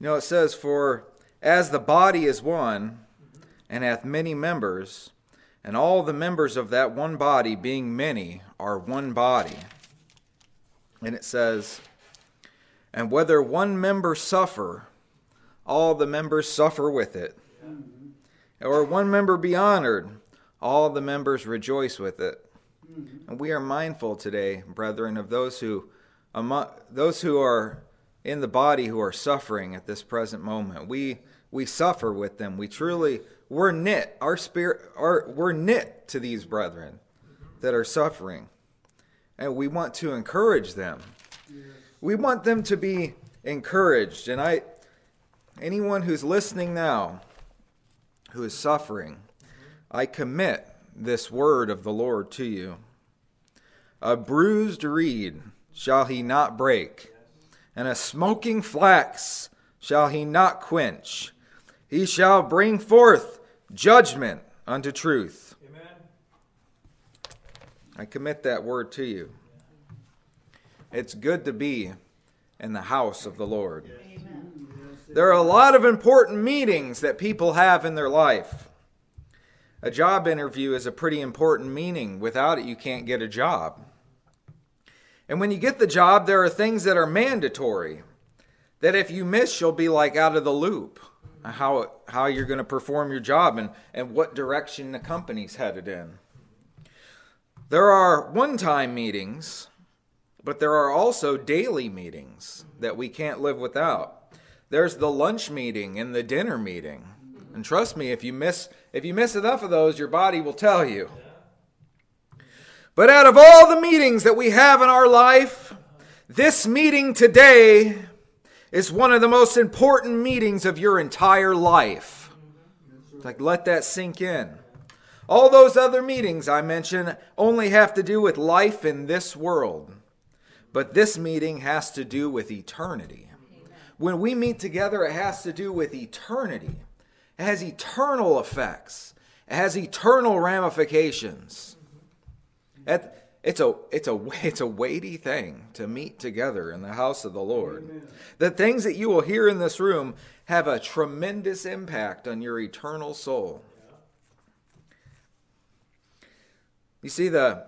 You know, it says, For as the body is one, and hath many members, and all the members of that one body, being many, are one body. And it says, And whether one member suffer, all the members suffer with it. Or one member be honored, all the members rejoice with it. And we are mindful today, brethren, of those who among those who are in the body who are suffering at this present moment. We we suffer with them. We truly we're knit. Our spirit our we're knit to these brethren that are suffering. And we want to encourage them. We want them to be encouraged. And I anyone who's listening now who is suffering, I commit this word of the Lord to you. A bruised reed shall he not break, and a smoking flax shall he not quench. He shall bring forth judgment unto truth. Amen. I commit that word to you. It's good to be in the house of the Lord. Amen. There are a lot of important meetings that people have in their life. A job interview is a pretty important meeting. Without it, you can't get a job. And when you get the job, there are things that are mandatory that if you miss, you'll be like out of the loop. How, how you're going to perform your job and, and what direction the company's headed in. There are one time meetings, but there are also daily meetings that we can't live without. There's the lunch meeting and the dinner meeting. And trust me, if you miss if you miss enough of those, your body will tell you. But out of all the meetings that we have in our life, this meeting today is one of the most important meetings of your entire life. Like let that sink in. All those other meetings I mentioned only have to do with life in this world. But this meeting has to do with eternity. When we meet together, it has to do with eternity. It has eternal effects. It has eternal ramifications. It's a, it's, a, it's a weighty thing to meet together in the house of the Lord. Amen. The things that you will hear in this room have a tremendous impact on your eternal soul. You see, the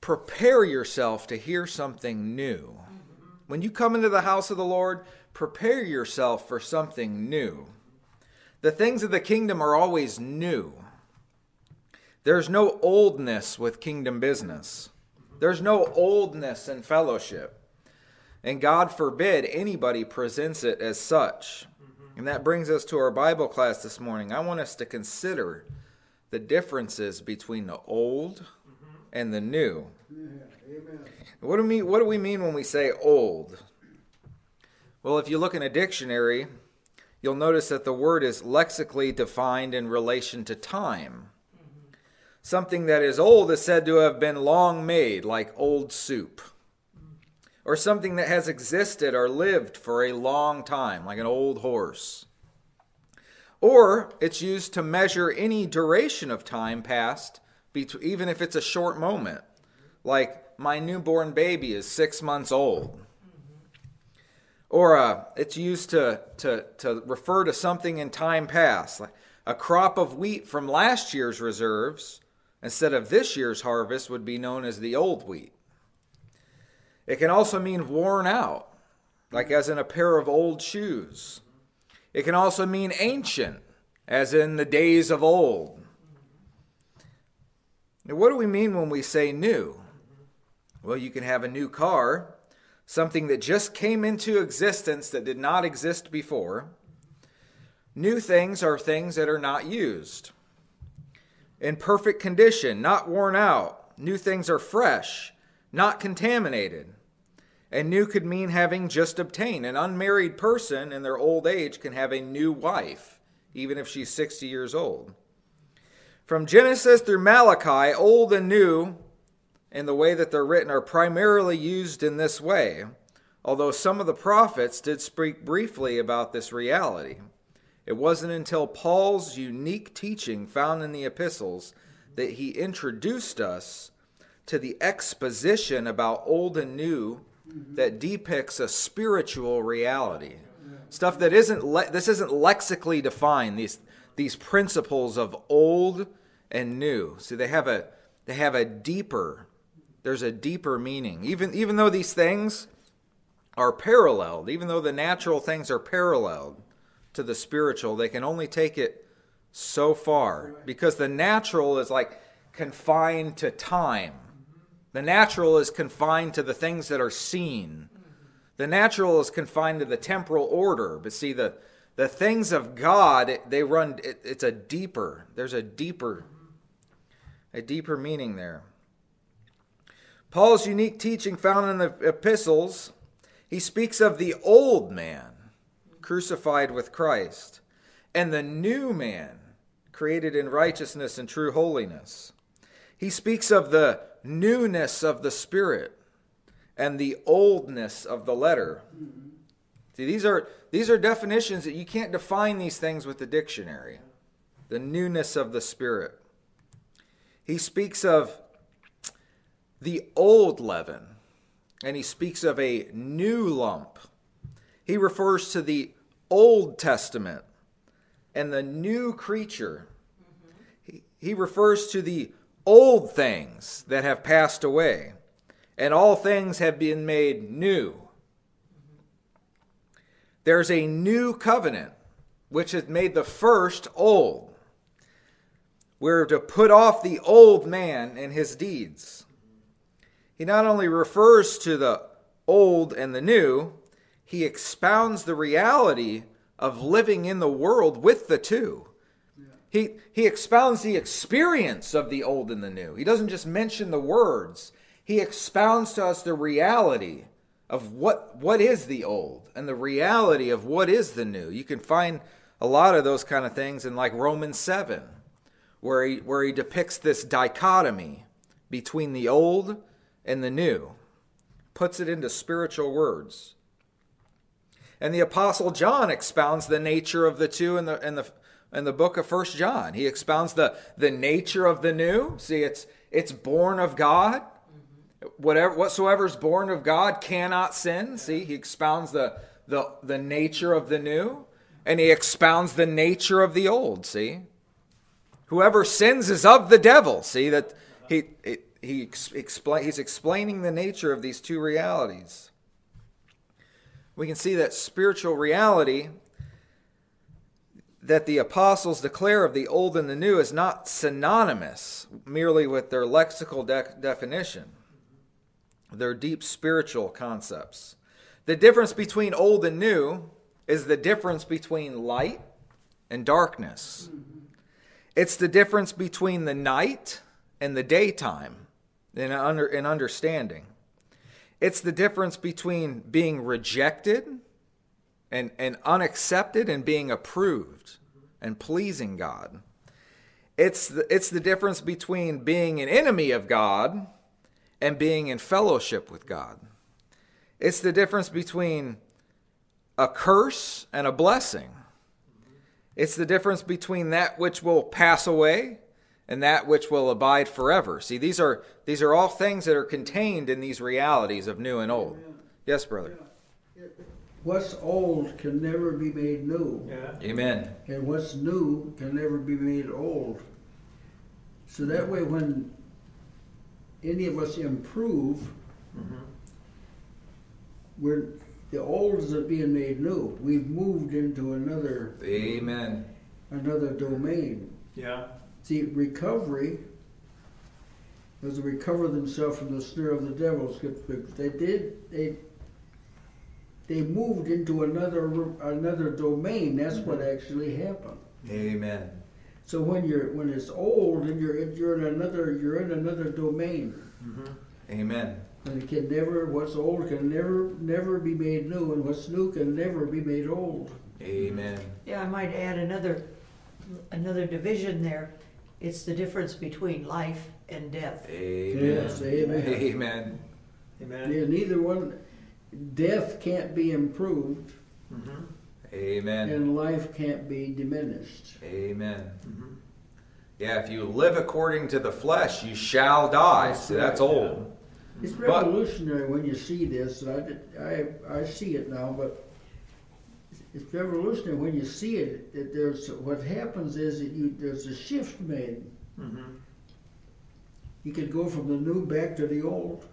prepare yourself to hear something new. When you come into the house of the Lord, prepare yourself for something new. The things of the kingdom are always new. There's no oldness with kingdom business. There's no oldness in fellowship. And God forbid anybody presents it as such. And that brings us to our Bible class this morning. I want us to consider the differences between the old and the new. What do, we, what do we mean when we say old? Well, if you look in a dictionary, you'll notice that the word is lexically defined in relation to time. Something that is old is said to have been long made, like old soup. Or something that has existed or lived for a long time, like an old horse. Or it's used to measure any duration of time passed, even if it's a short moment. Like, my newborn baby is six months old. Or uh, it's used to, to, to refer to something in time past, like a crop of wheat from last year's reserves instead of this year's harvest would be known as the old wheat. It can also mean worn out, like as in a pair of old shoes. It can also mean ancient, as in the days of old. Now, what do we mean when we say new? Well, you can have a new car something that just came into existence that did not exist before. New things are things that are not used. In perfect condition, not worn out. New things are fresh, not contaminated. And new could mean having just obtained. An unmarried person in their old age can have a new wife, even if she's 60 years old. From Genesis through Malachi, old and new in the way that they're written are primarily used in this way, although some of the prophets did speak briefly about this reality. It wasn't until Paul's unique teaching found in the epistles that he introduced us to the exposition about old and new that depicts a spiritual reality. stuff that isn't le- this isn't lexically defined. These these principles of old and new. See, they have a they have a deeper. There's a deeper meaning. Even even though these things are paralleled, even though the natural things are paralleled to the spiritual, they can only take it so far because the natural is like confined to time. The natural is confined to the things that are seen. The natural is confined to the temporal order. But see, the, the things of God, they run, it, it's a deeper, there's a deeper, a deeper meaning there. Paul's unique teaching found in the epistles, he speaks of the old man crucified with Christ and the new man created in righteousness and true holiness. He speaks of the newness of the Spirit and the oldness of the letter. See, these are, these are definitions that you can't define these things with the dictionary. The newness of the Spirit. He speaks of the old leaven, and he speaks of a new lump. He refers to the Old Testament and the new creature. He, he refers to the old things that have passed away, and all things have been made new. There's a new covenant which has made the first old. We're to put off the old man and his deeds. He not only refers to the old and the new, he expounds the reality of living in the world with the two. He, he expounds the experience of the old and the new. He doesn't just mention the words, he expounds to us the reality of what, what is the old and the reality of what is the new. You can find a lot of those kind of things in like Romans 7, where he, where he depicts this dichotomy between the old and the new, puts it into spiritual words. And the Apostle John expounds the nature of the two in the, in the, in the book of First John. He expounds the, the nature of the new. See, it's, it's born of God. Whatever, whatsoever is born of God cannot sin. See, he expounds the, the, the nature of the new, and he expounds the nature of the old. See, whoever sins is of the devil. See that he he, he explain, he's explaining the nature of these two realities we can see that spiritual reality that the apostles declare of the old and the new is not synonymous merely with their lexical de- definition, their deep spiritual concepts. The difference between old and new is the difference between light and darkness. It's the difference between the night and the daytime in, under, in understanding. It's the difference between being rejected and, and unaccepted and being approved and pleasing God. It's the, it's the difference between being an enemy of God and being in fellowship with God. It's the difference between a curse and a blessing. It's the difference between that which will pass away and that which will abide forever. See, these are these are all things that are contained in these realities of new and old. Yes, brother. What's old can never be made new. Yeah. Amen. And what's new can never be made old. So that way, when any of us improve, mm-hmm. we're the old is being made new. We've moved into another. Amen. Another domain. Yeah. See, recovery was to recover themselves from the snare of the devil. They did. They they moved into another another domain. That's mm-hmm. what actually happened. Amen. So when you're when it's old and you're you're in another you're in another domain. Mm-hmm. Amen. And it can never what's old can never never be made new, and what's new can never be made old. Amen. Yeah, I might add another another division there. It's the difference between life and death. Amen. Yes, amen. Amen. Amen. Yeah, neither one, death can't be improved. Mm-hmm. Amen. And life can't be diminished. Amen. Mm-hmm. Yeah, if you live according to the flesh, you shall die. That's, See, that's old. It's revolutionary but, when you see this. and I, I, I see it now, but it's revolutionary when you see it. That there's what happens is that you there's a shift made. Mm-hmm. You can go from the new back to the old,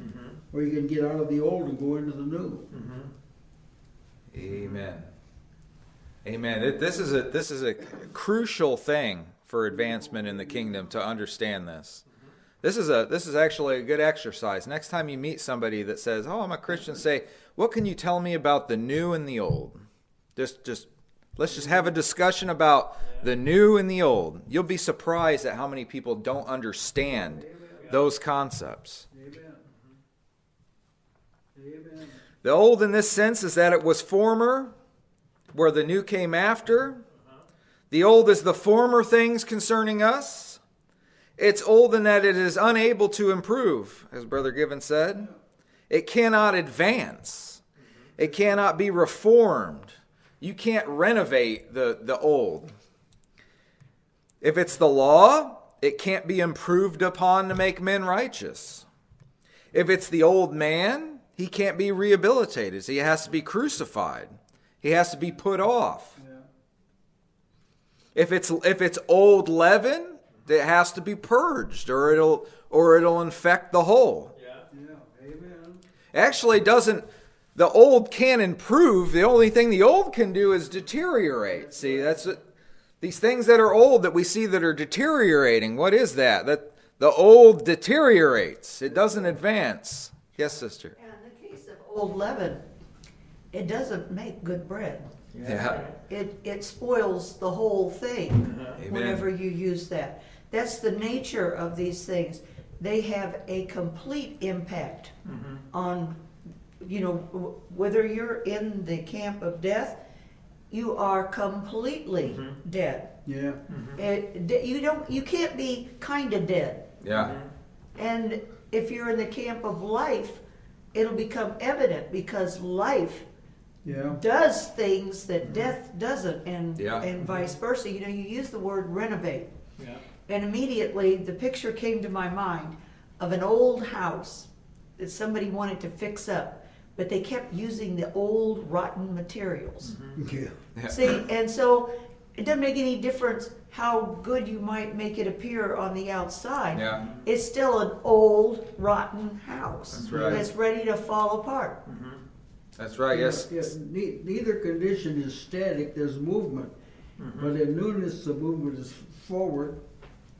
Mm-hmm. or you can get out of the old and go into the new. Mm-hmm. Amen. Amen. It, this is a this is a crucial thing for advancement in the kingdom to understand this. This is a this is actually a good exercise. Next time you meet somebody that says, "Oh, I'm a Christian," say, "What can you tell me about the new and the old?" Just just let's just have a discussion about the new and the old. You'll be surprised at how many people don't understand those concepts. The old in this sense is that it was former, where the new came after. The old is the former things concerning us. It's old in that it is unable to improve, as Brother Given said. It cannot advance. It cannot be reformed. You can't renovate the, the old. If it's the law, it can't be improved upon to make men righteous. If it's the old man, he can't be rehabilitated. So he has to be crucified. He has to be put off. If it's if it's old leaven, it has to be purged or it'll or it'll infect the whole. Yeah. Yeah. Amen. Actually doesn't the old can improve. The only thing the old can do is deteriorate. See, that's it. These things that are old that we see that are deteriorating. What is that? That the old deteriorates. It doesn't advance. Yes, sister. Yeah, in the case of old leaven, it doesn't make good bread. Yeah. It, it spoils the whole thing mm-hmm. Amen. whenever you use that. That's the nature of these things. They have a complete impact mm-hmm. on, you know, w- whether you're in the camp of death, you are completely mm-hmm. dead. Yeah. It, d- you don't, you can't be kind of dead. Yeah. And if you're in the camp of life, it'll become evident because life Yeah. does things that death doesn't, and Yeah. and vice versa. You know, you use the word renovate, Yeah. And immediately the picture came to my mind of an old house that somebody wanted to fix up, but they kept using the old rotten materials. Mm-hmm. Yeah. Yeah. See, and so it doesn't make any difference how good you might make it appear on the outside. Yeah. It's still an old, rotten house That's right. that's ready to fall apart. Mm-hmm. That's right. Yes. Yeah, ne- neither condition is static, there's movement. Mm-hmm. But in newness, the movement is forward,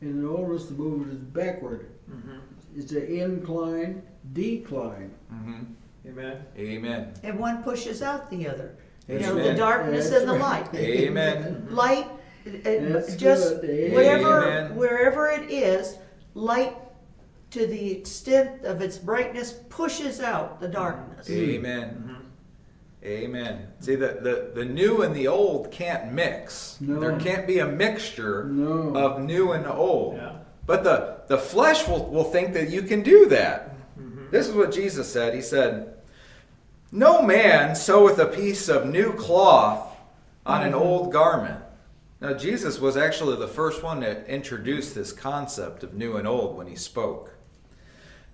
and in oldness, the movement is backward. It's an incline, decline. hmm Amen. Amen. And one pushes out the other. You know, the darkness That's and the right. light. Amen. Light, uh, That's just good. wherever, Amen. wherever it is, light to the extent of its brightness pushes out the darkness. Amen. Amen. See, the, the, the new and the old can't mix. No. There can't be a mixture No. of new and old. Yeah. But the, the flesh will, will think that you can do that. Mm-hmm. This is what Jesus said. He said, No man seweth a piece of new cloth on an mm-hmm. old garment. Now, Jesus was actually the first one to introduce this concept of new and old when he spoke.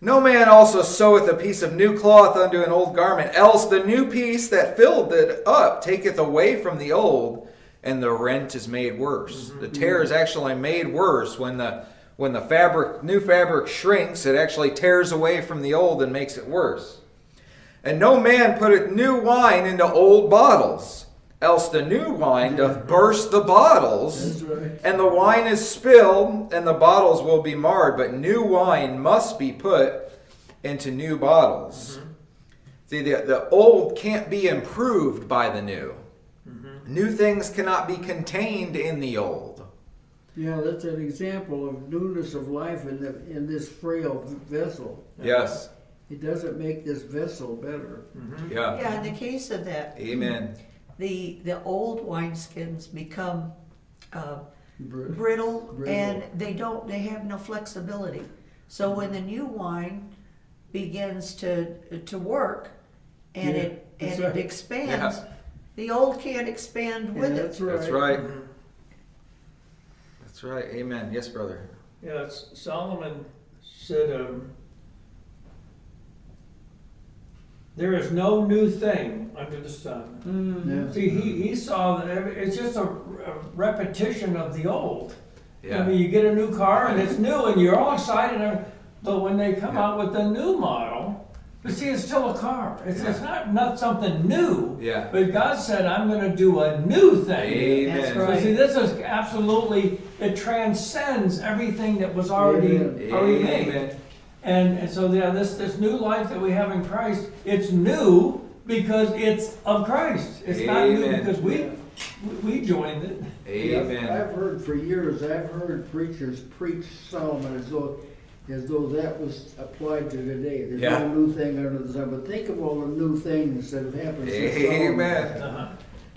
No man also seweth a piece of new cloth unto an old garment, else the new piece that filled it up taketh away from the old, and the rent is made worse. Mm-hmm. The tear is actually made worse when the when the fabric new fabric shrinks, it actually tears away from the old and makes it worse. And no man putteth new wine into old bottles, else the new wine doth burst the bottles, right. and the wine is spilled, and the bottles will be marred. But new wine must be put into new bottles. Mm-hmm. See, the, the old can't be improved by the new. Mm-hmm. New things cannot be contained in the old. Yeah, that's an example of newness of life in, the, in this frail vessel. Yes. It doesn't make this vessel better. Mm-hmm. Yeah. Yeah, in the case of that, Amen. The the old wineskins become uh, Br- brittle, Brittle. and they don't they have no flexibility. So when the new wine begins to to work and Yeah, it that's and right. it expands, Yeah. the old can't expand Yeah, with that's it. right. That's right. That's right. Amen. Yes, brother. Yeah, it's- Solomon said, um, There is no new thing under the sun. Mm. Yeah. See, he, he saw that every- it's just a, a repetition of the old. I mean, you get a new car and it's new and you're all excited, and- but when they come out with the new model, but see, it's still a car. It's, it's not, not something new. Yeah. But God said, I'm gonna do a new thing. Amen. That's So right. see, this is absolutely, it transcends everything that was already, Amen. already made. Amen. And, and so, yeah, this, this new life that we have in Christ, it's new because it's of Christ. It's not new Amen. because we, we we joined it. Amen. I've heard for years, I've heard preachers preach Solomon as though, as though that was applied to today. There's Yeah. no new thing under the sun, but think of all the new things that have happened since Solomon. Amen. Uh-huh.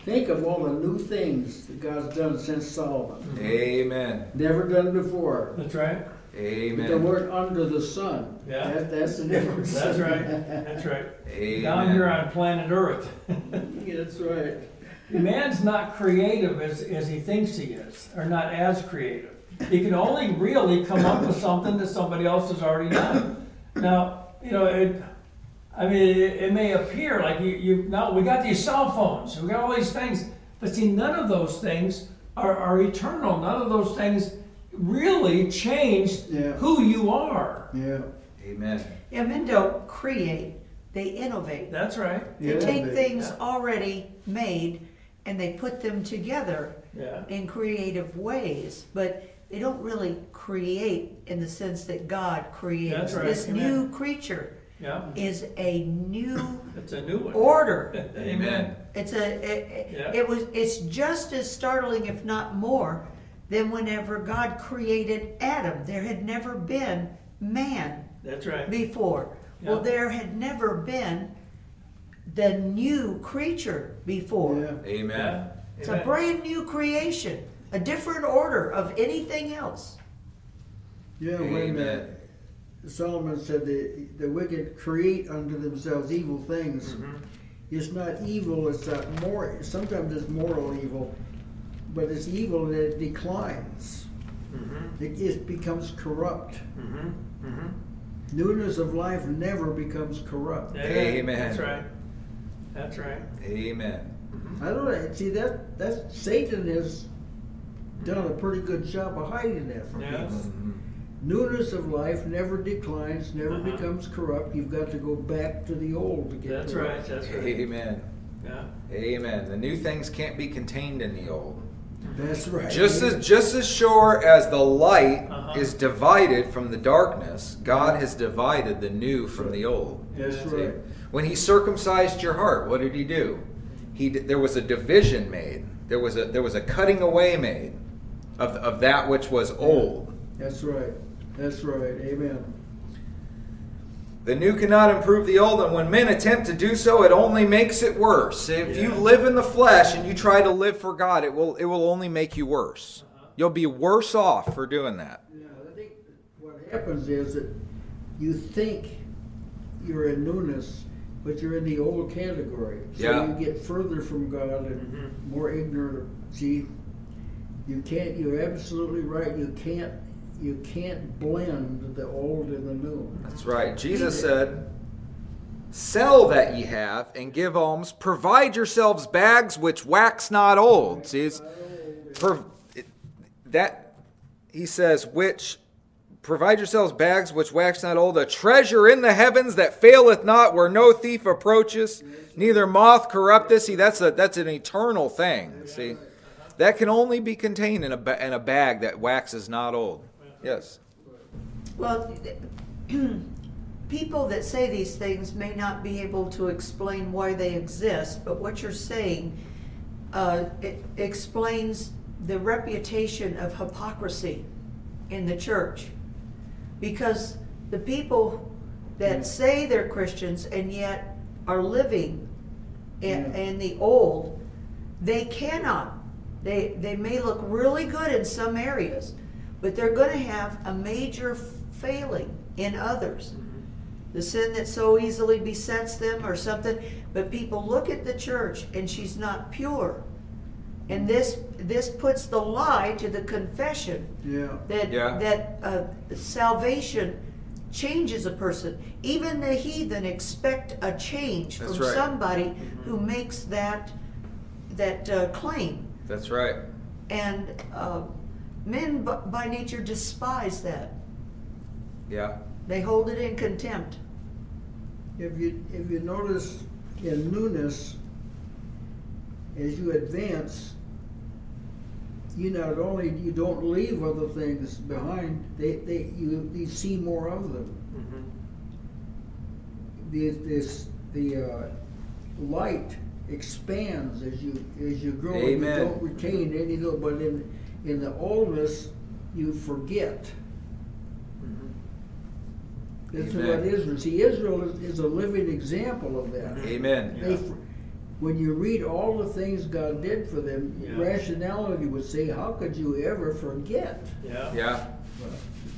Think of all the new things that God's done since Solomon. Amen. Never done before. That's right. But the Amen. word under the sun. Yeah. That, that's the difference. That's right. That's right. Down Amen. here on planet Earth. That's right. Man's not creative as, as he thinks he is, or not as creative. He can only really come up with something that somebody else has already done. Now, you know, it, I mean, it, it may appear like you, you, now we got these cell phones, we got all these things, but see, none of those things are, are eternal. None of those things really change Yeah. who you are. Yeah. Amen. Yeah, men don't create, they innovate. That's right. They Yeah, take they- things yeah. already made and they put them together Yeah. in creative ways, but they don't really create in the sense that God creates. That's right, This amen. new creature Yeah. is a new It's a new one. order. Amen. It's a, it, Yeah. it was, it's just as startling, if not more, than whenever God created Adam. There had never been man That's right. before. Well, there had never been the new creature before. Yeah. Amen. Yeah. It's a brand new creation, a different order of anything else. Yeah, when uh, Amen. Solomon said the, the wicked create unto themselves evil things. Mhm. It's not evil, it's not more, sometimes it's moral evil, but it's evil that it declines. Mhm. It just becomes corrupt. Mhm. Mhm. Newness of life never becomes corrupt. Yeah, Amen. That's right. That's right. Amen. I don't know, see that, that Satan has done a pretty good job of hiding that from Yes. people. Mhm. Newness of life never declines, never Uh-huh. becomes corrupt. You've got to go back to the old to get That's to it. right. That's right. Amen. Yeah. Amen. The new things can't be contained in the old. That's right. Just as just as sure as the light Uh-huh. is divided from the darkness, God has divided the new from the old. That's See? right. When he circumcised your heart, what did he do? He there was a division made. There was a there was a cutting away made of of that which was old. That's right. That's right. Amen. The new cannot improve the old, and when men attempt to do so, it only makes it worse. If you live in the flesh and you try to live for God, it will it will only make you worse. You'll be worse off for doing that. Yeah, I think what happens is that you think you're in newness, but you're in the old category. So Yeah. you get further from God and Mhm. more ignorant. See, you can't. You're absolutely right. You can't. You can't blend the old and the new. That's right. Jesus said, Sell that ye have and give alms. Provide yourselves bags which wax not old. See, per, that he says, which provide yourselves bags which wax not old, a treasure in the heavens that faileth not, where no thief approaches, neither moth corrupteth. See, that's a that's an eternal thing. See, that can only be contained in a ba- in a bag that waxes not old. Yes. Well, people that say these things may not be able to explain why they exist, but what you're saying uh, it explains the reputation of hypocrisy in the church. Because the people that say they're Christians and yet are living in, Yeah. in the old, they cannot. They, they may look really good in some areas, but they're going to have a major failing in others. The sin that so easily besets them or something, but people look at the church and she's not pure. And this this puts the lie to the confession Yeah. that Yeah. that uh, salvation changes a person. Even the heathen expect a change That's from right. somebody who makes that that uh, claim. That's right. And uh, men b- by nature despise that. Yeah. They hold it in contempt. If you, if you notice in newness, as you advance, you not only, you don't leave other things behind, they, they, you, you see more of them. The, this, the, uh, light expands as you, as you grow. and Amen. You don't retain any, little- but in, in the oldness, you forget. That's Amen. what Israel, see, Israel is, is a living example of that. Mm-hmm. Amen. They, when you read all the things God did for them, Yeah. rationality would say, how could you ever forget? Yeah. Yeah.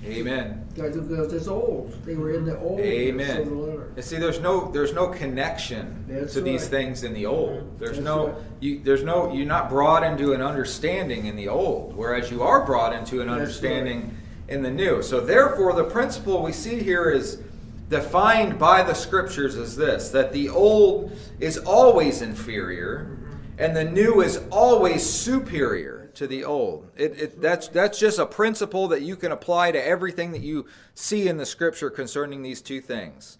Amen. Because it's old. They were in the old of the Amen. And see, there's no there's no connection That's to these things in the old. There's That's no right. you there's no you're not brought into an understanding in the old, whereas you are brought into an That's understanding in the new. So therefore, the principle we see here is defined by the scriptures as this: that the old is always inferior, mm-hmm. and the new is always superior to the old. It, it, that's, that's just a principle that you can apply to everything that you see in the scripture concerning these two things.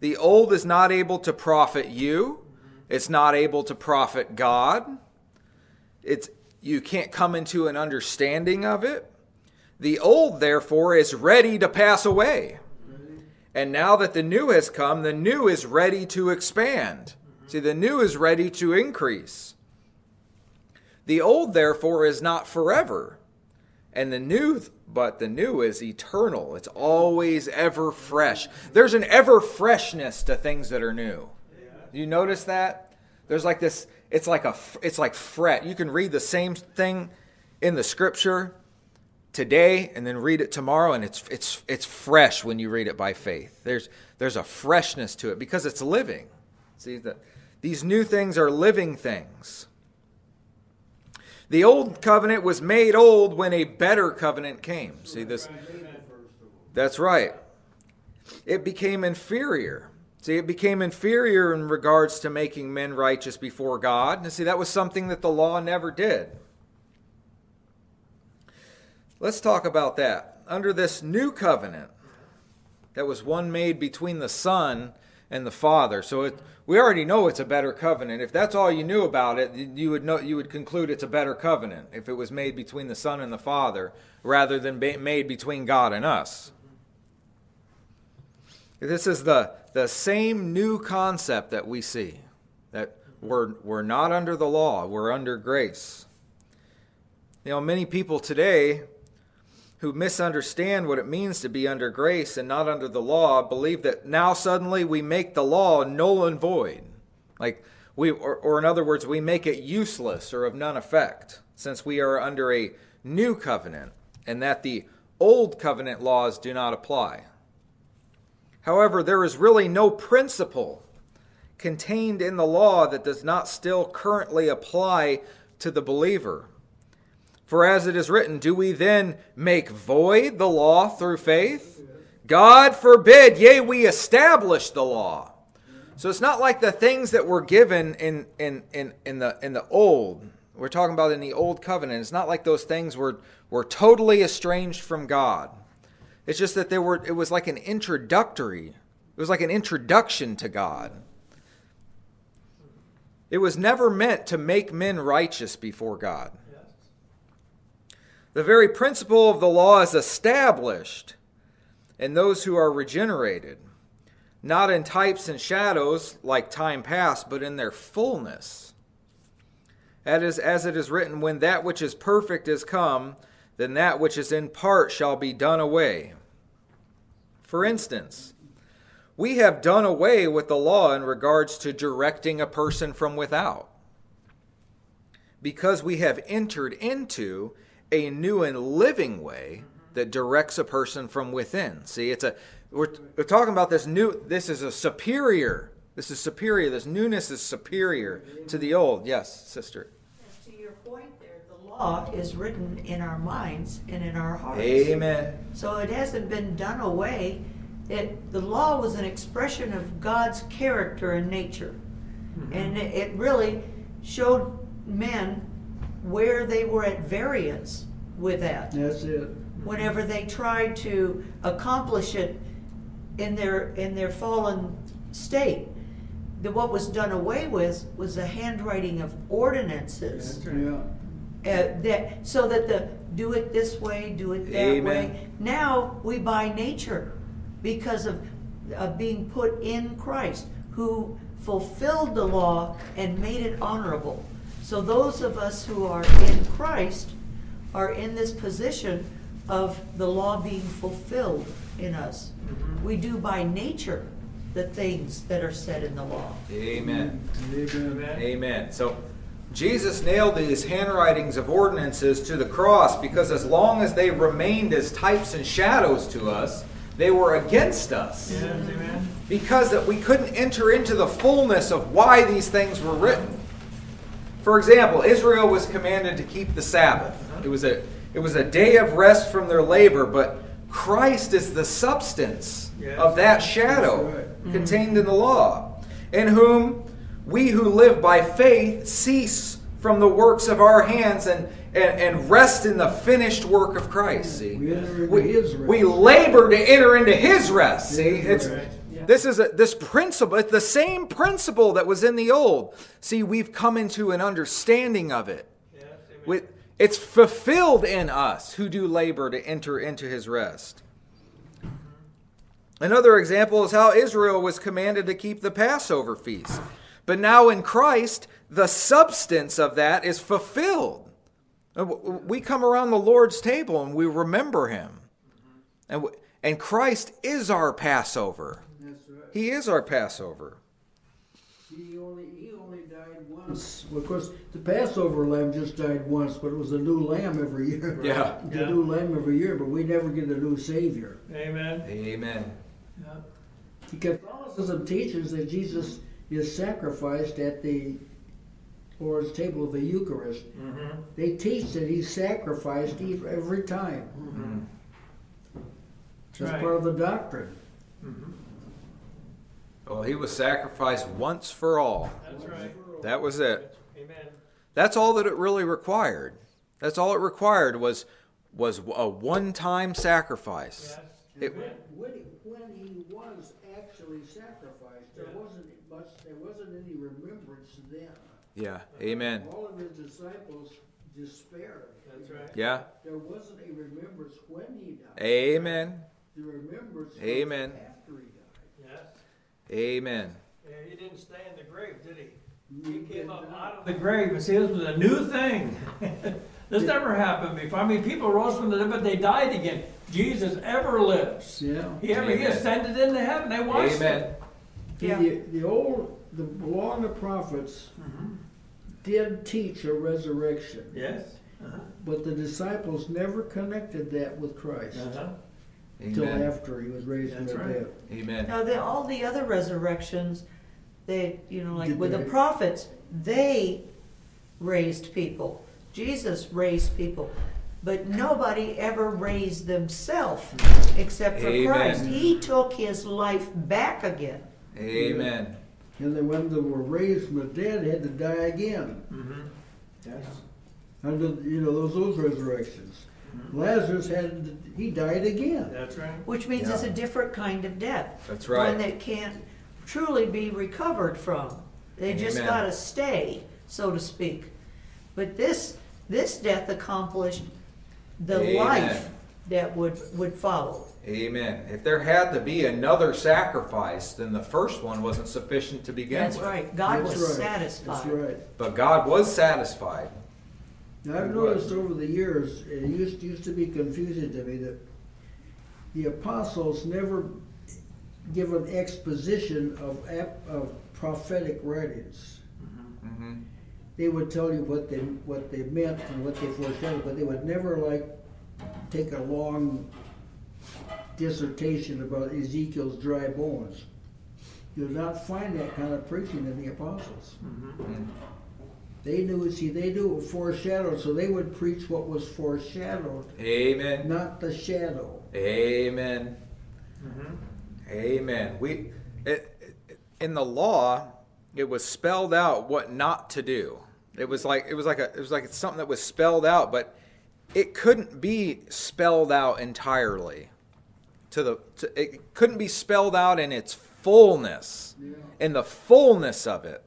The old is not able to profit you, it's not able to profit God. It's, you can't come into an understanding of it. The old, therefore, is ready to pass away. And now that the new has come, the new is ready to expand. See, the new is ready to increase. The old, therefore, is not forever. And the new, but the new is eternal. It's always ever fresh. There's an ever freshness to things that are new. You notice that? There's like this, it's like a, it's like fret. You can read the same thing in the scripture today and then read it tomorrow and it's it's it's fresh when you read it by faith there's there's a freshness to it because it's living see that these new things are living things the old covenant was made old when a better covenant came. See this? That's right. It became inferior. See it became inferior in regards to making men righteous before god. And see that was something that the law never did. Let's talk about that. Under this new covenant, that was one made between the Son and the Father. So it, we already know it's a better covenant. If that's all you knew about it, you would know you would conclude it's a better covenant if it was made between the Son and the Father rather than be made between God and us. This is the the same new concept that we see that we're we're not under the law, we're under grace. You know, many people today who misunderstand what it means to be under grace and not under the law believe that now suddenly we make the law null and void. Like we or, or in other words, we make it useless or of none effect since we are under a new covenant and that the old covenant laws do not apply. However, there is really no principle contained in the law that does not still currently apply to the believer. For as it is written, do we then make void the law through faith? God forbid, yea, we establish the law. So it's not like the things that were given in, in, in, in, the, in the old, we're talking about in the old covenant, it's not like those things were, were totally estranged from God. It's just that there were it was like an introductory, it was like an introduction to God. It was never meant to make men righteous before God. The very principle of the law is established in those who are regenerated, not in types and shadows like time past, but in their fullness. That is, as it is written, when that which is perfect is come, then that which is in part shall be done away. For instance, we have done away with the law in regards to directing a person from without, because we have entered into a new and living way that directs a person from within. See, it's a we're, we're talking about this new. This is a superior. This is superior. This newness is superior to the old. Yes, sister. As to your point there, the law is written in our minds and in our hearts. Amen. So it hasn't been done away. it, the law was an expression of God's character and nature. Mm-hmm. And it, it really showed men where they were at variance with that. That's it. Whenever they tried to accomplish it in their, in their fallen state. that what was done away with was the handwriting of ordinances. That's right. Yeah. Uh, that, so that the, do it this way, do it that Amen. way. Now, we by nature, because of, of being put in Christ, who fulfilled the law and made it honorable. So those of us who are in Christ are in this position of the law being fulfilled in us. Mm-hmm. We do by nature the things that are said in the law. Amen. Amen. Amen. Amen. So Jesus nailed these handwritings of ordinances to the cross because as long as they remained as types and shadows to us, they were against us. Yes, amen. Because that we couldn't enter into the fullness of why these things were written. For example, Israel was commanded to keep the Sabbath. It was a it was a day of rest from their labor, but Christ is the substance Yes. of that shadow right. contained in the law, in whom we who live by faith cease from the works of our hands and, and, and rest in the finished work of Christ. See, We we, we labor to enter into His rest. See, it's rest. Yeah. this is a, this principle. It's the same principle that was in the old. See, we've come into an understanding of it. Yes. With, it's fulfilled in us who do labor to enter into His rest. Another example is how Israel was commanded to keep the Passover feast. But now in Christ, the substance of that is fulfilled. Uh, We come around the Lord's table and we remember Him. And, and Christ is our Passover. That's right. He is our Passover. He only, he only died once. Well, of course, the Passover lamb just died once, but it was a new lamb every year. Yeah. It's Yeah. new lamb every year, but we never get a new Savior. Amen. Amen. Yeah. Catholicism teaches that Jesus is sacrificed at the Lord's table of the Eucharist. Mm-hmm. They teach that he's sacrificed every time. That's Right. part of the doctrine. Mm-hmm. Well, He was sacrificed once for all. That's right. That was it. Amen. That's all that it really required. That's all it required was was a one-time sacrifice. Yes. It- When he, when he was actually sacrificed, there Yeah. wasn't much, there wasn't any remembrance then. Yeah. Amen. All of his disciples despaired. That's right. Yeah. There wasn't a remembrance when he died. Amen. The remembrance was Amen. after he died. Yes. Amen. Yeah, he didn't stay in the grave, did he? He came up out of the grave and see, this was a new thing. this never happened before. I mean, people rose from the dead, but they died again. Jesus ever lives. Yeah. He ever he Amen. ascended into heaven. They watched Amen. it. See, Yeah. The, the old, the law and the prophets Mm-hmm. did teach a resurrection, Yes. Uh-huh. but the disciples never connected that with Christ Uh-huh. Until Amen. after he was raised from That's the right. dead. Amen. Now, the, all the other resurrections, they, you know, like Did with the they? prophets, they raised people. Jesus raised people. But nobody ever raised themselves except for Amen. Christ. He took his life back again. Amen. And then when they were raised from the dead, they had to die again. Mm-hmm. Yes. Under you know those those resurrections. Lazarus had he died again. That's right. Which means it's a different kind of death. That's right. One that can't truly be recovered from. They just Amen. gotta stay, so to speak. But this, this death accomplished the Amen. life that would, would follow. Amen. If there had to be another sacrifice, then the first one wasn't sufficient to begin That's with. right. God That's was right. satisfied. That's right. But God was satisfied. Now, I've noticed over the years, it used used to be confusing to me that the apostles never give an exposition of ap- of prophetic writings. hmm They would tell you what they what they meant and what they foretold, but they would never like take a long dissertation about Ezekiel's dry bones. You'll not find that kind of preaching in the apostles. Mm-hmm. They knew, see, they knew it was foreshadowed, so they would preach what was foreshadowed, Amen. not the shadow. Amen. Mm-hmm. Amen. We it, it- in the law, it was spelled out what not to do. It was like it was like a it was like it's something that was spelled out, but it couldn't be spelled out entirely. To the to, it couldn't be spelled out in its fullness, in the fullness of it,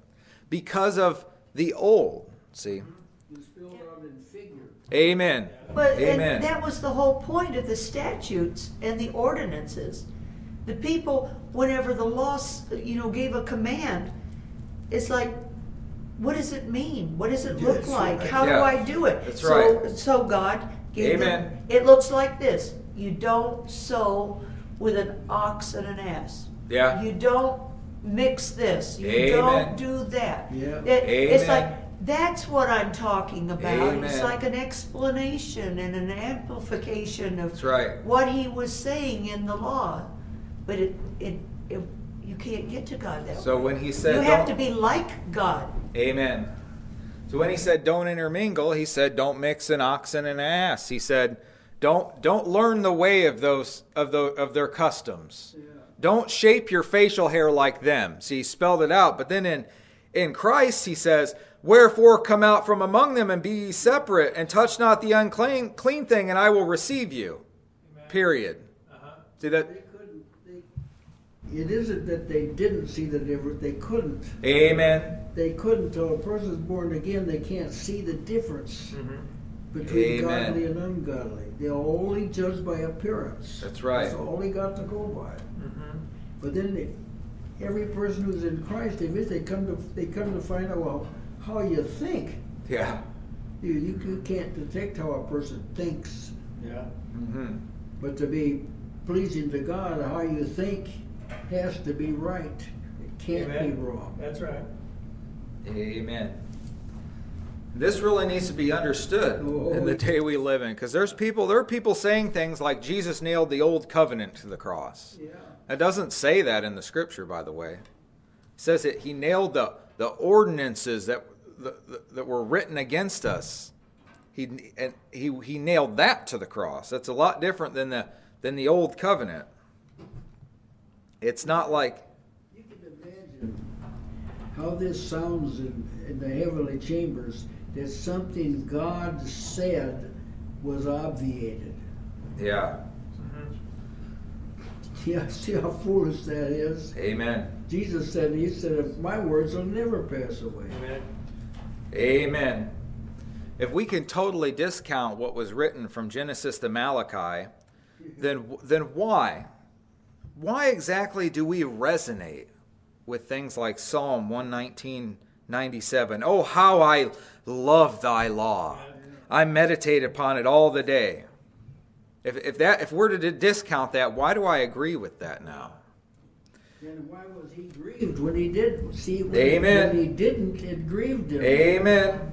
because of the old. See, It's filled out in figure. Amen. But Amen. and that was the whole point of the statutes and the ordinances. The people, whenever the law, you know, gave a command, it's like, what does it mean? What does it look Yes, like? right. How Yeah, do I do it? that's so, right. So God gave them. Amen. It looks like this. You don't sow with an ox and an ass. Yeah. You don't mix this. You Amen. don't do that. Yeah. It- It's Amen. like that's what I'm talking about. It's Amen. like an explanation and an amplification of That's right. what he was saying in the law. But it, it, it you can't get to God that So way. when he said you have don't- to be like God. Amen. So when he said don't intermingle, he said don't mix an ox and an ass. He said don't don't learn the way of those of the of their customs. Don't shape your facial hair like them. See, he spelled it out. But then in in Christ he says, Wherefore come out from among them and be ye separate, and touch not the unclean clean thing, and I will receive you. Period. See that They they, it isn't that they didn't see the difference, they couldn't. Amen. They couldn't, till a person's born again, they can't see the difference between Mm-hmm. Amen. godly and ungodly. They're only judged by appearance. That's right. That's all they got to go by. But then they, every person who's in Christ, they, they come to they come to find out well how you think. Yeah. You, you, you can't detect how a person thinks, Yeah. Mm-hmm. but to be pleasing to God, how you think has to be right. It can't be wrong. That's right. Amen. This really needs to be understood oh, oh, in the oh. day we live in because there's people there are people saying things like Jesus nailed the old covenant to the cross. Yeah. It doesn't say that in the scripture by the way. It says that he nailed the the ordinances that that, that were written against us. He and he he nailed that to the cross. That's a lot different than the than the old covenant. It's not like You can imagine how this sounds in, in the heavenly chambers that something God said was obviated. yeah. Mm-hmm. Yeah, see how foolish that is? Amen. Jesus said, He said, if My words will never pass away. Amen. Amen. If we can totally discount what was written from Genesis to Malachi, then then why? Why exactly do we resonate with things like Psalm 119:97? Oh, how I love thy law. I meditate upon it all the day. If, if that if we're to discount that, why do I agree with that now? Then why was he grieved when he did? See, when, Amen. when he didn't, it grieved him. Amen.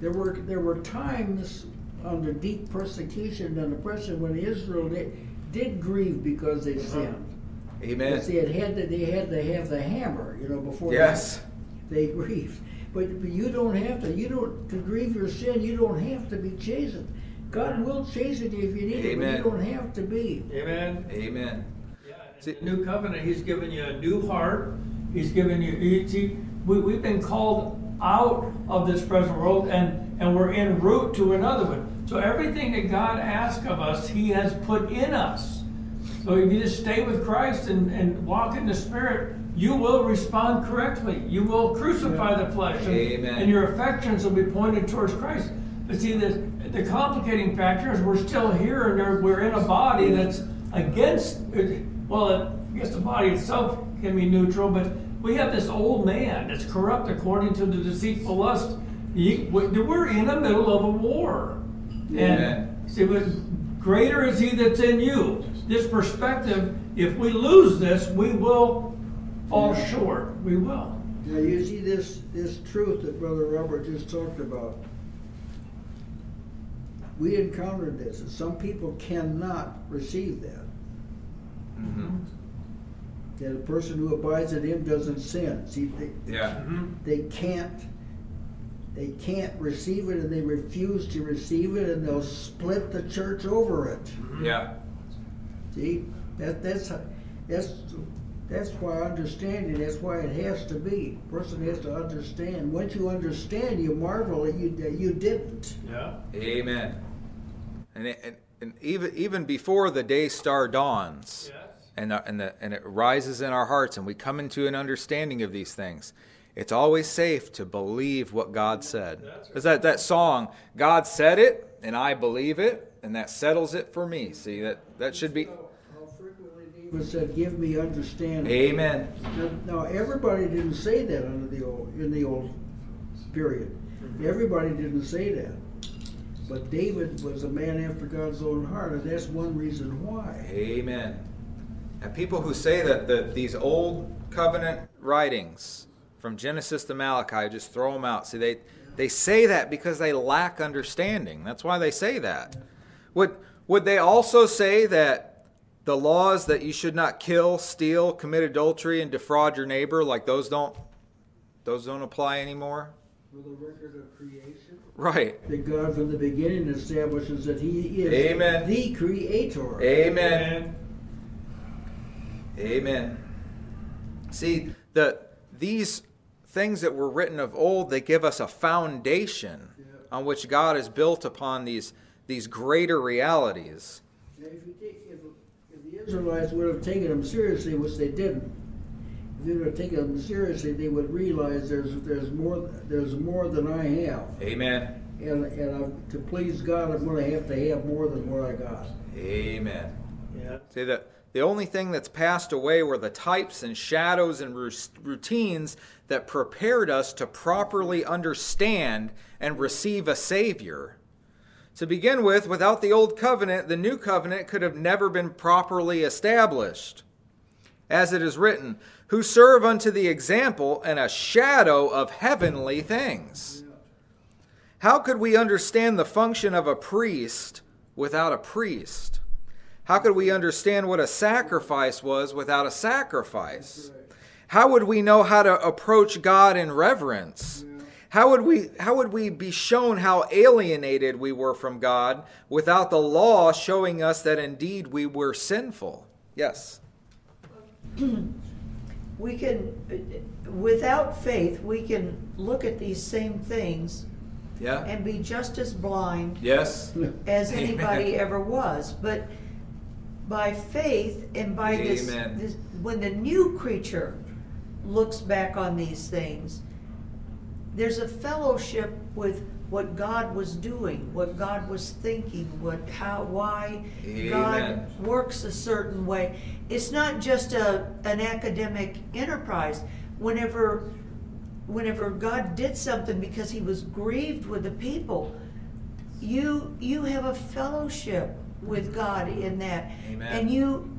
There were there were times under deep persecution and oppression when Israel did, did grieve because they sinned. Uh-huh. Amen. But see, it had to, they had to have the hammer, you know, before Yes. they, they grieved. But, but you don't have to. You don't to grieve your sin. You don't have to be chastened. God will chasten you if you need it, but you don't have to be. Amen. Amen. Yeah, in See- the new covenant, he's given you a new heart. He's given you, you see, we, we've been called out of this present world and, and we're en route to another one. So everything that God asks of us, he has put in us. So if you just stay with Christ and, and walk in the Spirit, you will respond correctly. You will crucify the flesh. And, Amen. and your affections will be pointed towards Christ. But see, the, the complicating factor is we're still here and we're in a body that's against, well, I guess the body itself can be neutral, but we have this old man that's corrupt according to the deceitful lust. We're in the middle of a war. Amen. And see, but greater is he that's in you. This perspective, if we lose this, we will fall short. We will. Now you see this this truth that Brother Robert just talked about. We encountered this, and some people cannot receive that. hmm That a person who abides in Him doesn't sin. See, they, Yeah. they can't they can't receive it, and they refuse to receive it, and they'll split the church over it. Yeah. See, that that's how, That's, that's why understanding, that's why it has to be. Person has to understand. Once you understand, you marvel that you, that you didn't. Yeah. Amen. And, it, and, and even even before the day star dawns, Yes. and and the, and it rises in our hearts, and we come into an understanding of these things. It's always safe to believe what God said. That's right. Because that, that song, God said it, and I believe it, and that settles it for me. See that that should be. David said, "Give me understanding." Amen. Now, now, everybody didn't say that under the old in the old period. Everybody didn't say that. But David was a man after God's own heart, and that's one reason why. Amen. And people who say that the, these old covenant writings from Genesis to Malachi just throw them out. See, they they say that because they lack understanding. That's why they say that. Would would they also say that the laws that you should not kill, steal, commit adultery, and defraud your neighbor, like those don't those don't apply anymore? For the record of creation, Right. that God from the beginning establishes that He is Amen. the Creator. Amen. Amen. See, the these things that were written of old, they give us a foundation Yeah. on which God has built upon these these greater realities. Now, if, you take, if, if the Israelites would have taken them seriously, which they didn't, if they would have taken them seriously, they would realize there's there's more there's more than I have, Amen. and and I, to please God, I'm going to have to have more than what I got. Amen. Yeah. See that the only thing that's passed away were the types and shadows and ru- routines that prepared us to properly understand and receive a Savior. To begin with, without the Old Covenant, the New Covenant could have never been properly established. As it is written, who serve unto the example and a shadow of heavenly things. How could we understand the function of a priest without a priest? How could we understand what a sacrifice was without a sacrifice? How would we know how to approach God in reverence? How would we how would we be shown how alienated we were from God without the law showing us that indeed we were sinful? Yes. We can, without faith, we can look at these same things Yeah. and be just as blind Yes. as Amen. anybody ever was. But by faith and by this, this, when the new creature looks back on these things, there's a fellowship with what God was doing, what God was thinking, what how why Amen. God works a certain way. It's not just a an academic enterprise. Whenever whenever God did something because he was grieved with the people, you you have a fellowship with God in that. Amen. And you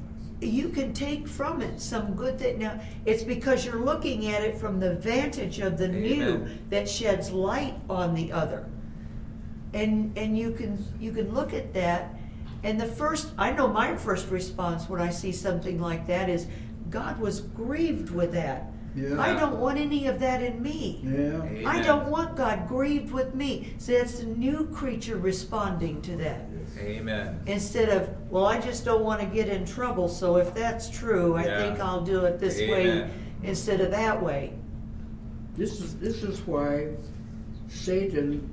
you can take from it some good thing. Now, it's because you're looking at it from the vantage of the new Amen. that sheds light on the other. And and you can you can look at that and the first I know my first response when I see something like that is God was grieved with that. Yeah. I don't want any of that in me. Yeah. I don't want God grieved with me. So that's the new creature responding to that. Amen. Instead of, well, I just don't want to get in trouble, so if that's true, I Yeah. think I'll do it this way Amen. instead of that way. This is this is why Satan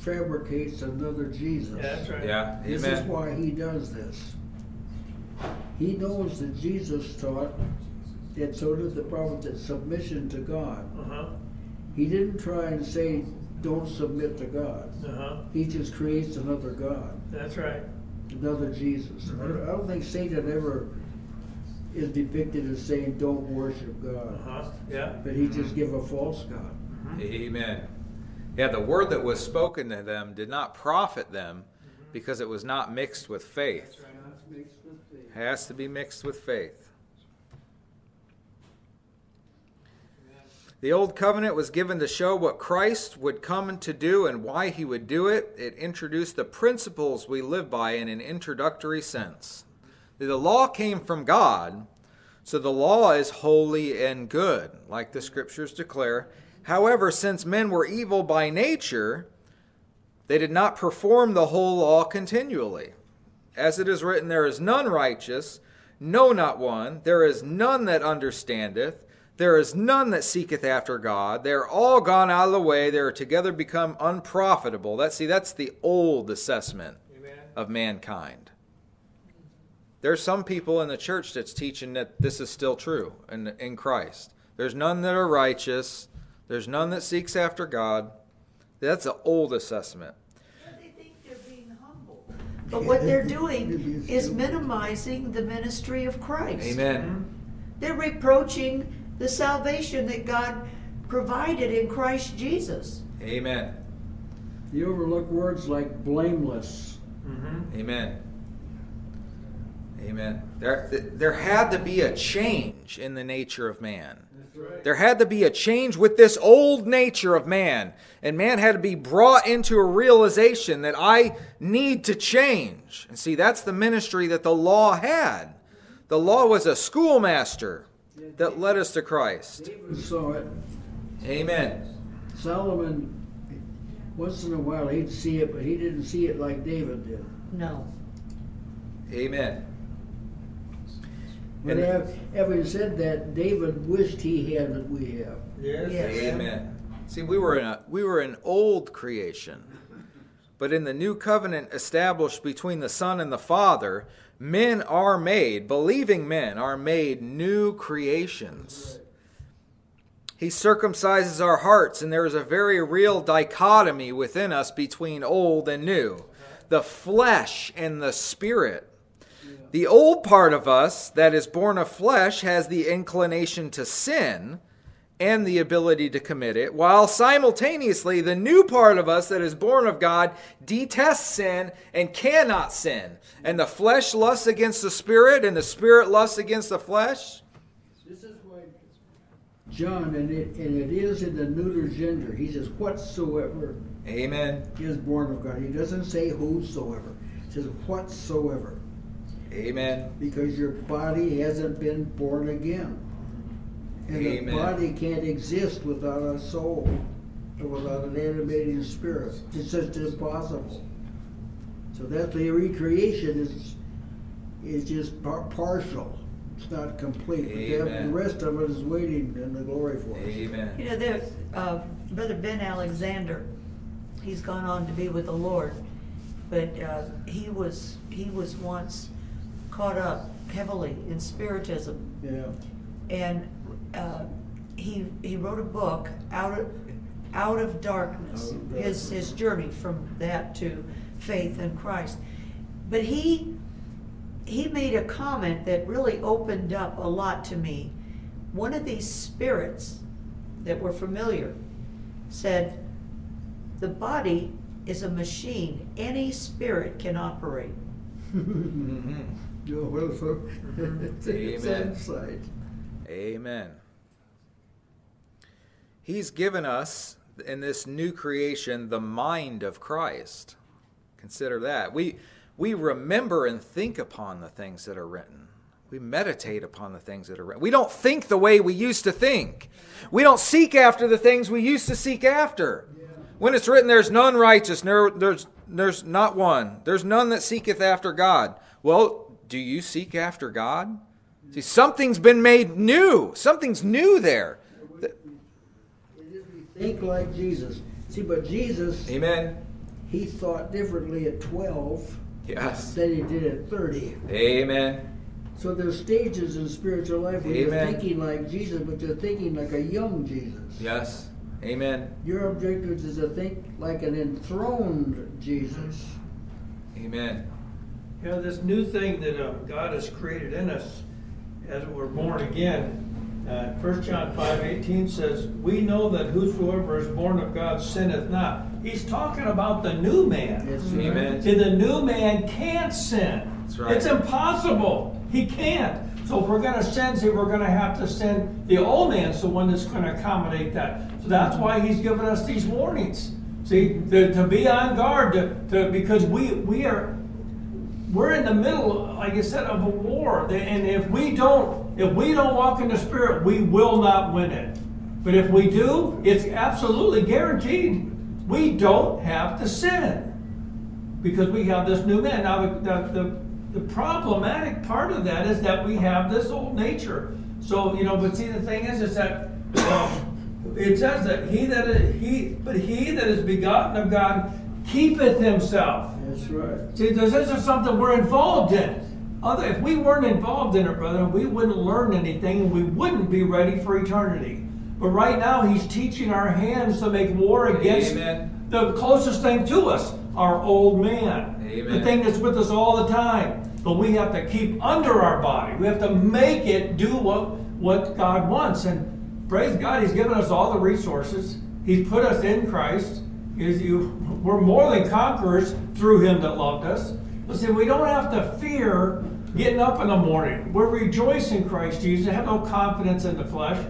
fabricates another Jesus. Yeah, that's right. Yeah. This is Amen. why he does this. He knows that Jesus taught, and so did the prophet, that submission to God. Uh-huh. He didn't try and say, don't submit to God. Uh-huh. He just creates another God, That's right. another Jesus. I don't- I don't think Satan ever is depicted as saying, don't worship God. Uh-huh. Yeah. But he just give a false God. Amen. Yeah, the word that was spoken to them did not profit them because it was not mixed with faith. It has to be mixed with faith. The old covenant was given to show what Christ would come to do and why he would do it. It introduced the principles we live by in an introductory sense. The law came from God, so the law is holy and good, like the scriptures declare. However, since men were evil by nature, they did not perform the whole law continually. As it is written, there is none righteous, no, not one. There is none that understandeth. There is none that seeketh after God. They are all gone out of the way. They are together become unprofitable. That see, that's the old assessment Amen. of mankind. There's some people in the church that's teaching that this is still true in, in Christ. There's none that are righteous. There's none that seeks after God. That's the old assessment. They think they're being humble. But what they're doing is minimizing the ministry of Christ. Amen. They're reproaching the salvation that God provided in Christ Jesus. Amen. You overlook words like blameless. Mm-hmm. Amen. Amen. There, there had to be a change in the nature of man. There had to be a change with this old nature of man. And man had to be brought into a realization that I need to change. And see, that's the ministry that the law had. The law was a schoolmaster that led us to Christ. David saw it. Amen. Solomon, once in a while, he'd see it, but he didn't see it like David did. No. Amen. But And- hav- having said that, David wished he had what we have. Yes. Yes. Amen. See, we were in a we were an old creation. But in the new covenant established between the Son and the Father, men are made, believing men are made new creations. He circumcises our hearts, and there is a very real dichotomy within us between old and new the flesh and the spirit. The old part of us that is born of flesh has the inclination to sin and the ability to commit it, while simultaneously the new part of us that is born of God detests sin and cannot sin. And the flesh lusts against the spirit, and the spirit lusts against the flesh. This is why John, and it, and it is in the neuter gender, he says, whatsoever Amen. is born of God. He doesn't say whosoever, he says whatsoever, Amen. because your body hasn't been born again. And Amen. the body can't exist without a soul or without an animating spirit. It's just impossible. So that the recreation is is just par- partial. It's not complete. But the- Amen. Rest of it is waiting in the glory for us. You Amen. know, there, uh, Brother Ben Alexander, he's gone on to be with the Lord, but uh, he was he was once caught up heavily in spiritism, Yeah. And uh, he he wrote a book out of out of darkness, Out of his Darkness. his journey from that to faith in Christ. But he he made a comment that really opened up a lot to me. One of these spirits that were familiar said, "The body is a machine. Any spirit can operate." Mhm. Yeah, well, so it's it's Amen. Amen. He's given us in this new creation the mind of Christ. Consider that. We we remember and think upon the things that are written. We meditate upon the things that are written. We don't think the way we used to think. We don't seek after the things we used to seek after. When it's written, there's none righteous, there, there's, there's not one. There's none that seeketh after God. Well, do you seek after God? See, something's been made new. Something's new there. It is we think like Jesus. See, but Jesus, Amen. he thought differently at 12 Yes. than he did at 30. Amen. So there's stages in spiritual life where Amen. you're thinking like Jesus, but you're thinking like a young Jesus. Yes. Amen. Your objective is to think like an enthroned Jesus. Amen. You know, this new thing that uh, God has created in us as we're born again. Uh, 1 John 5 18 says, We know that whosoever is born of God sinneth not. He's talking about the new man. Yes. Amen. See, the new man can't sin. That's right. It's impossible. He can't. So if we're going to sin, see, we're going to have to send the old man's the one that's going to accommodate that. So that's why he's given us these warnings. See, to, to be on guard, to, to, because we we are we're in the middle, like I said, of a war. And if we don't, if we don't walk in the spirit, we will not win it. But if we do, it's absolutely guaranteed. We don't have to sin because we have this new man. Now, the, the, the problematic part of that is that we have this old nature. So, you know, but see, the thing is, is that um, it says that he that is, he, but he that is begotten of God keepeth himself. That's right. See, this is something we're involved in. Other, if we weren't involved in it, brother, we wouldn't learn anything and we wouldn't be ready for eternity. But right now, he's teaching our hands to make war against Amen. the closest thing to us, our old man. Amen. The thing that's with us all the time. But we have to keep under our body. We have to make it do what, what God wants. And praise God, He's given us all the resources. He's put us in Christ. He's, you, we're more than conquerors through Him that loved us. See, we don't have to fear getting up in the morning. We're rejoicing in Christ Jesus. Have no confidence in the flesh.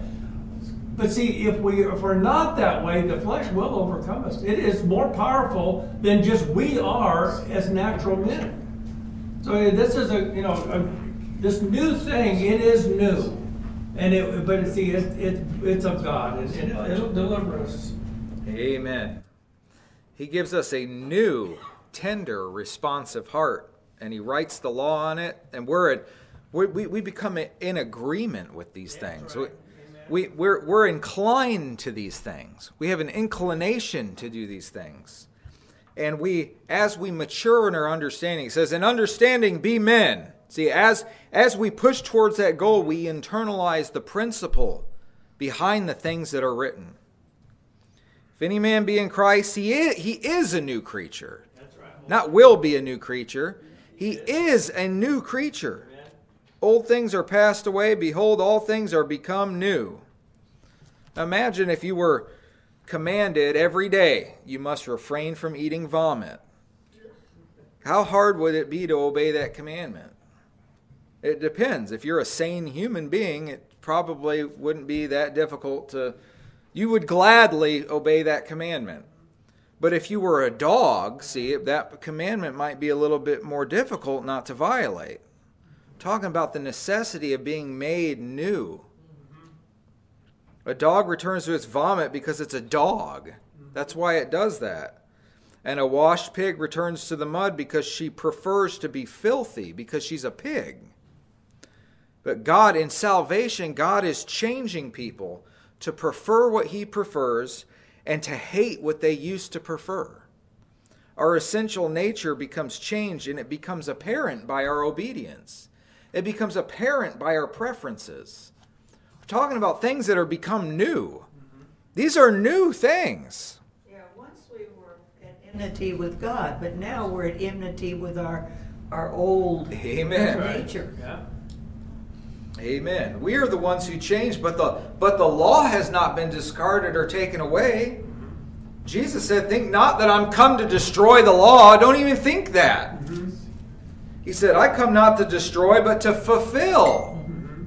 But see, if we if we're not that way, the flesh will overcome us. It is more powerful than just we are as natural men. So uh, this is a you know a, this new thing. It is new, and it but see it, it it's of God, and it, it'll deliver us. Amen. He gives us a new, tender, responsive heart, and He writes the law on it, and we're at, we, we, we become in agreement with these things. We, we, we're, we're inclined to these things. We have an inclination to do these things. And we, as we mature in our understanding, it says, in understanding, be men. See, as, as we push towards that goal, we internalize the principle behind the things that are written. If any man be in Christ, he is, he is a new creature. That's right. Not will be a new creature. He is a new creature. Old things are passed away. Behold, all things are become new. Imagine if you were commanded every day, you must refrain from eating vomit. How hard would it be to obey that commandment? It depends. If you're a sane human being, it probably wouldn't be that difficult to. You would gladly obey that commandment. But if you were a dog, see, that commandment might be a little bit more difficult not to violate. Talking about the necessity of being made new. A dog returns to its vomit because it's a dog. That's why it does that. And a washed pig returns to the mud because she prefers to be filthy, because she's a pig. But God, in salvation, God is changing people to prefer what He prefers and to hate what they used to prefer. Our essential nature becomes changed and it becomes apparent by our obedience. It becomes apparent by our preferences. We're talking about things that are become new. These are new things. Yeah, once we were at enmity with God, but now we're at enmity with our, our old Amen. nature. Yeah. Amen. We are the ones who change, but the but the law has not been discarded or taken away. Jesus said, "Think not that I'm come to destroy the law. Don't even think that." Mm-hmm. He said, "I come not to destroy, but to fulfill." Mm-hmm.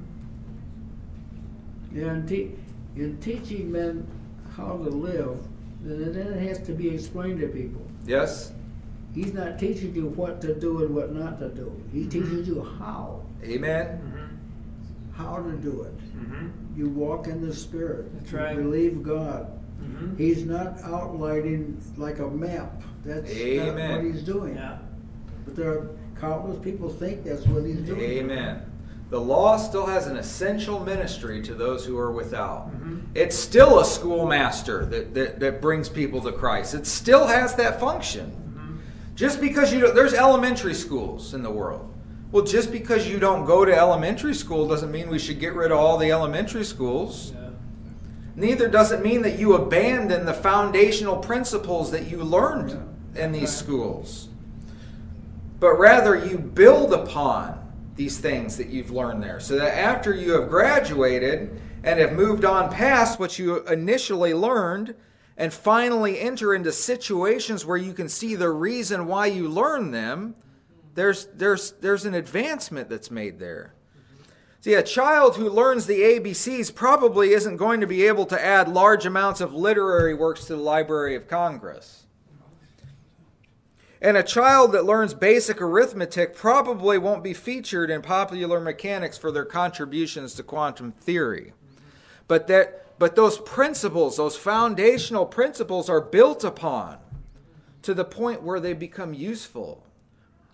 Yeah, in, te- in teaching men how to live, then then it has to be explained to people. Yes. He's not teaching you what to do and what not to do. He mm-hmm. teaches you how, Amen. How to do it. Mm-hmm. You walk in the Spirit. That's You right. believe God. Mm-hmm. He's not outlining like a map. That's not what he's doing. Yeah. But there are countless people think that's what he's doing. Amen. The law still has an essential ministry to those who are without. Mhm. It's still a schoolmaster that, that, that brings people to Christ. It still has that function. Mm-hmm. Just because you don't, there's elementary schools in the world. Well, just because you don't go to elementary school doesn't mean we should get rid of all the elementary schools. Yeah. Neither does it mean that you abandon the foundational principles that you learned in these schools. But rather, you build upon these things that you've learned there. So that after you have graduated and have moved on past what you initially learned, and finally enter into situations where you can see the reason why you learned them, there's, there's, there's an advancement that's made there. See, a child who learns the ABCs probably isn't going to be able to add large amounts of literary works to the Library of Congress. And a child that learns basic arithmetic probably won't be featured in popular mechanics for their contributions to quantum theory. But that but those principles, those foundational principles are built upon to the point where they become useful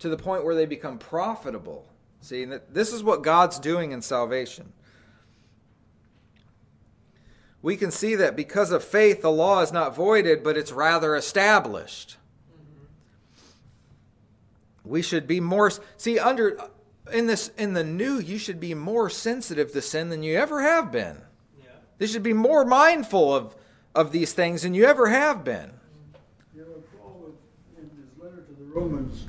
to the point where they become profitable. See, this is what God's doing in salvation. We can see that because of faith, the law is not voided, but it's rather established. We should be more see under uh, in this in the new you should be more sensitive to sin than you ever have been. Yeah. You should be more mindful of of these things than you ever have been. You know, Paul in his letter to the Romans,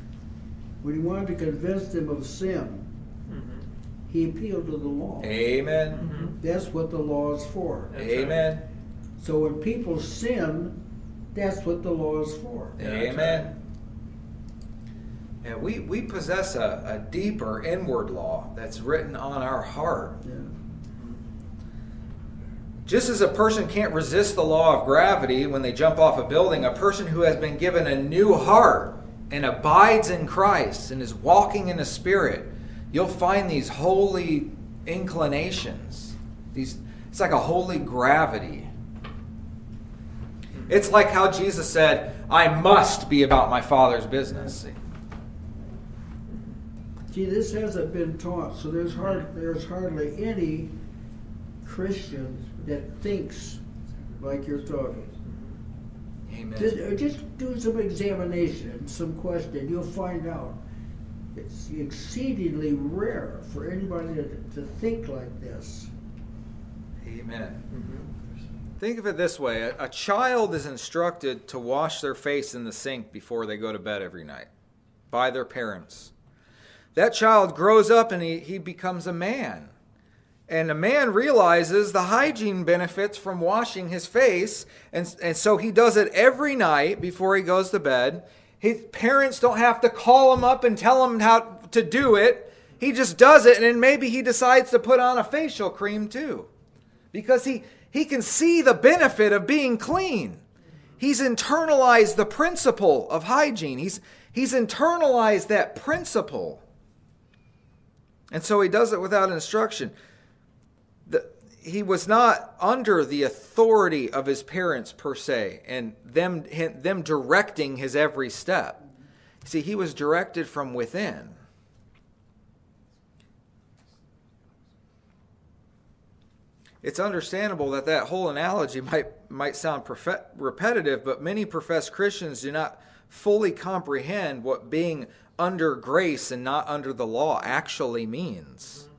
when he wanted to convince them of sin, mm-hmm. he appealed to the law. Amen. Mm-hmm. That's what the law is for. That's Amen. Right. So when people sin, that's what the law is for. Amen. And we, we possess a, a deeper inward law that's written on our heart. Yeah. Just as a person can't resist the law of gravity when they jump off a building, a person who has been given a new heart and abides in Christ and is walking in the Spirit, you'll find these holy inclinations. These, it's like a holy gravity. It's like how Jesus said, I must be about my Father's business. See, this hasn't been taught, so there's hard there's hardly any Christian that thinks like you're talking. Amen. Just, uh, just do some examination, some question, you'll find out. It's exceedingly rare for anybody to, to think like this. Amen. Mm-hmm. Think of it this way a, a child is instructed to wash their face in the sink before they go to bed every night by their parents that child grows up and he, he becomes a man. And a man realizes the hygiene benefits from washing his face, and, and so he does it every night before he goes to bed. His parents don't have to call him up and tell him how to do it. He just does it, and maybe he decides to put on a facial cream too. Because he, he can see the benefit of being clean. He's internalized the principle of hygiene. He's, he's internalized that principle. And so he does it without instruction. He was not under the authority of his parents per se and them, them directing his every step. See, he was directed from within. It's understandable that that whole analogy might, might sound repetitive, but many professed Christians do not fully comprehend what being under grace and not under the law actually means.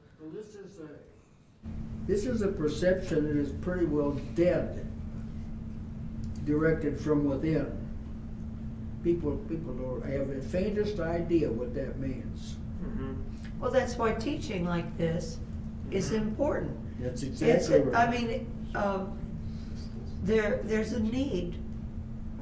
This is a perception that is pretty well dead, directed from within. People, people don't have the faintest idea what that means. Mm-hmm. Well, that's why teaching like this is mm-hmm. important. That's exactly right. I mean, um, there, there's a need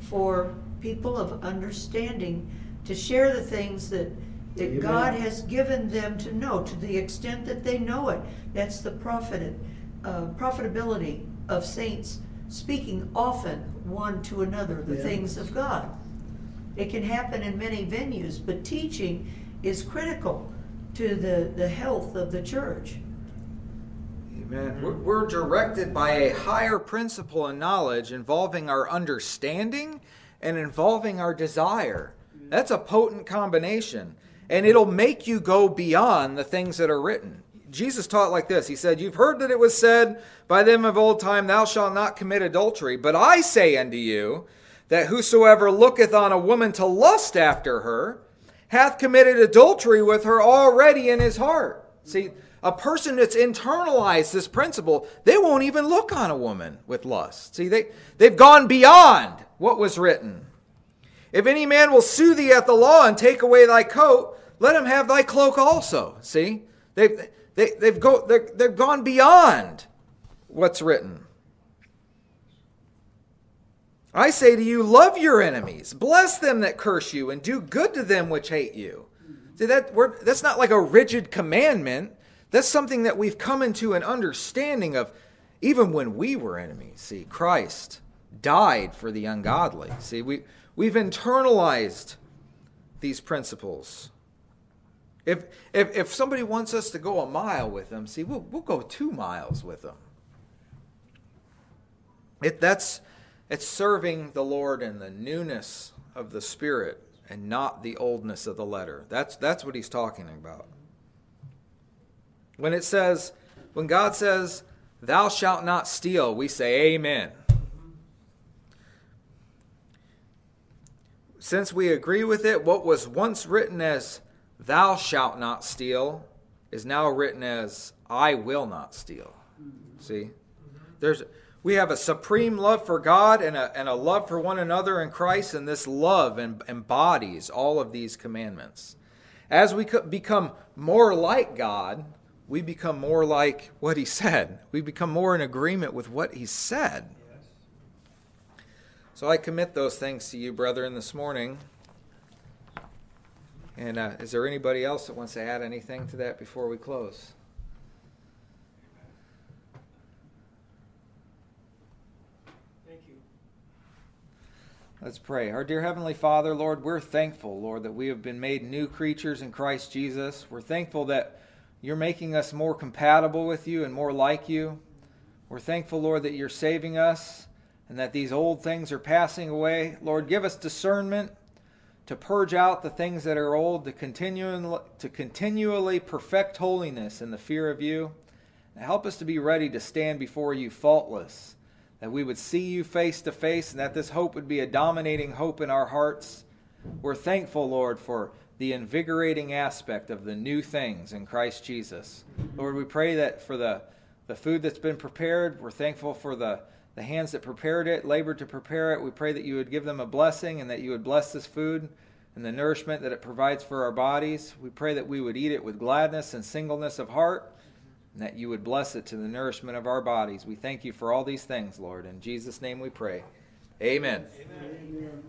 for people of understanding to share the things that, that Amen. God has given them to know to the extent that they know it. That's the profit, uh, profitability of saints speaking often one to another the yeah. things of God. It can happen in many venues, but teaching is critical to the, the health of the church. Amen. We're, we're directed by a higher principle and knowledge involving our understanding and involving our desire. That's a potent combination. And it'll make you go beyond the things that are written. Jesus taught like this He said, You've heard that it was said by them of old time, Thou shalt not commit adultery. But I say unto you, that whosoever looketh on a woman to lust after her hath committed adultery with her already in his heart. See, a person that's internalized this principle, they won't even look on a woman with lust. See, they, they've gone beyond what was written. If any man will sue thee at the law and take away thy coat, let him have thy cloak also. See? They've, they, they've, go, they've gone beyond what's written. I say to you, love your enemies, bless them that curse you, and do good to them which hate you. See, that, that's not like a rigid commandment. That's something that we've come into an understanding of even when we were enemies. See, Christ died for the ungodly. See, we, We've internalized these principles. If, if, if somebody wants us to go a mile with them, see, we'll, we'll go two miles with them. It, that's, it's serving the Lord in the newness of the Spirit and not the oldness of the letter. That's, that's what he's talking about. When it says, when God says, Thou shalt not steal, we say, Amen. Since we agree with it, what was once written as, Thou shalt not steal, is now written as, I will not steal. See? There's we have a supreme love for God and a, and a love for one another in Christ, and this love embodies all of these commandments. As we become more like God, we become more like what He said. We become more in agreement with what He said. So I commit those things to you, brethren, this morning. And uh, is there anybody else that wants to add anything to that before we close? Thank you. Let's pray. Our dear Heavenly Father, Lord, we're thankful, Lord, that we have been made new creatures in Christ Jesus. We're thankful that you're making us more compatible with you and more like you. We're thankful, Lord, that you're saving us and that these old things are passing away. Lord, give us discernment to purge out the things that are old, to, continue, to continually perfect holiness in the fear of you. And help us to be ready to stand before you faultless that we would see you face to face, and that this hope would be a dominating hope in our hearts. We're thankful, Lord, for the invigorating aspect of the new things in Christ Jesus. Lord, we pray that for the, the food that's been prepared, we're thankful for the, the hands that prepared it, labored to prepare it. We pray that you would give them a blessing and that you would bless this food and the nourishment that it provides for our bodies. We pray that we would eat it with gladness and singleness of heart and that you would bless it to the nourishment of our bodies. We thank you for all these things, Lord. In Jesus' name we pray. Amen. Amen.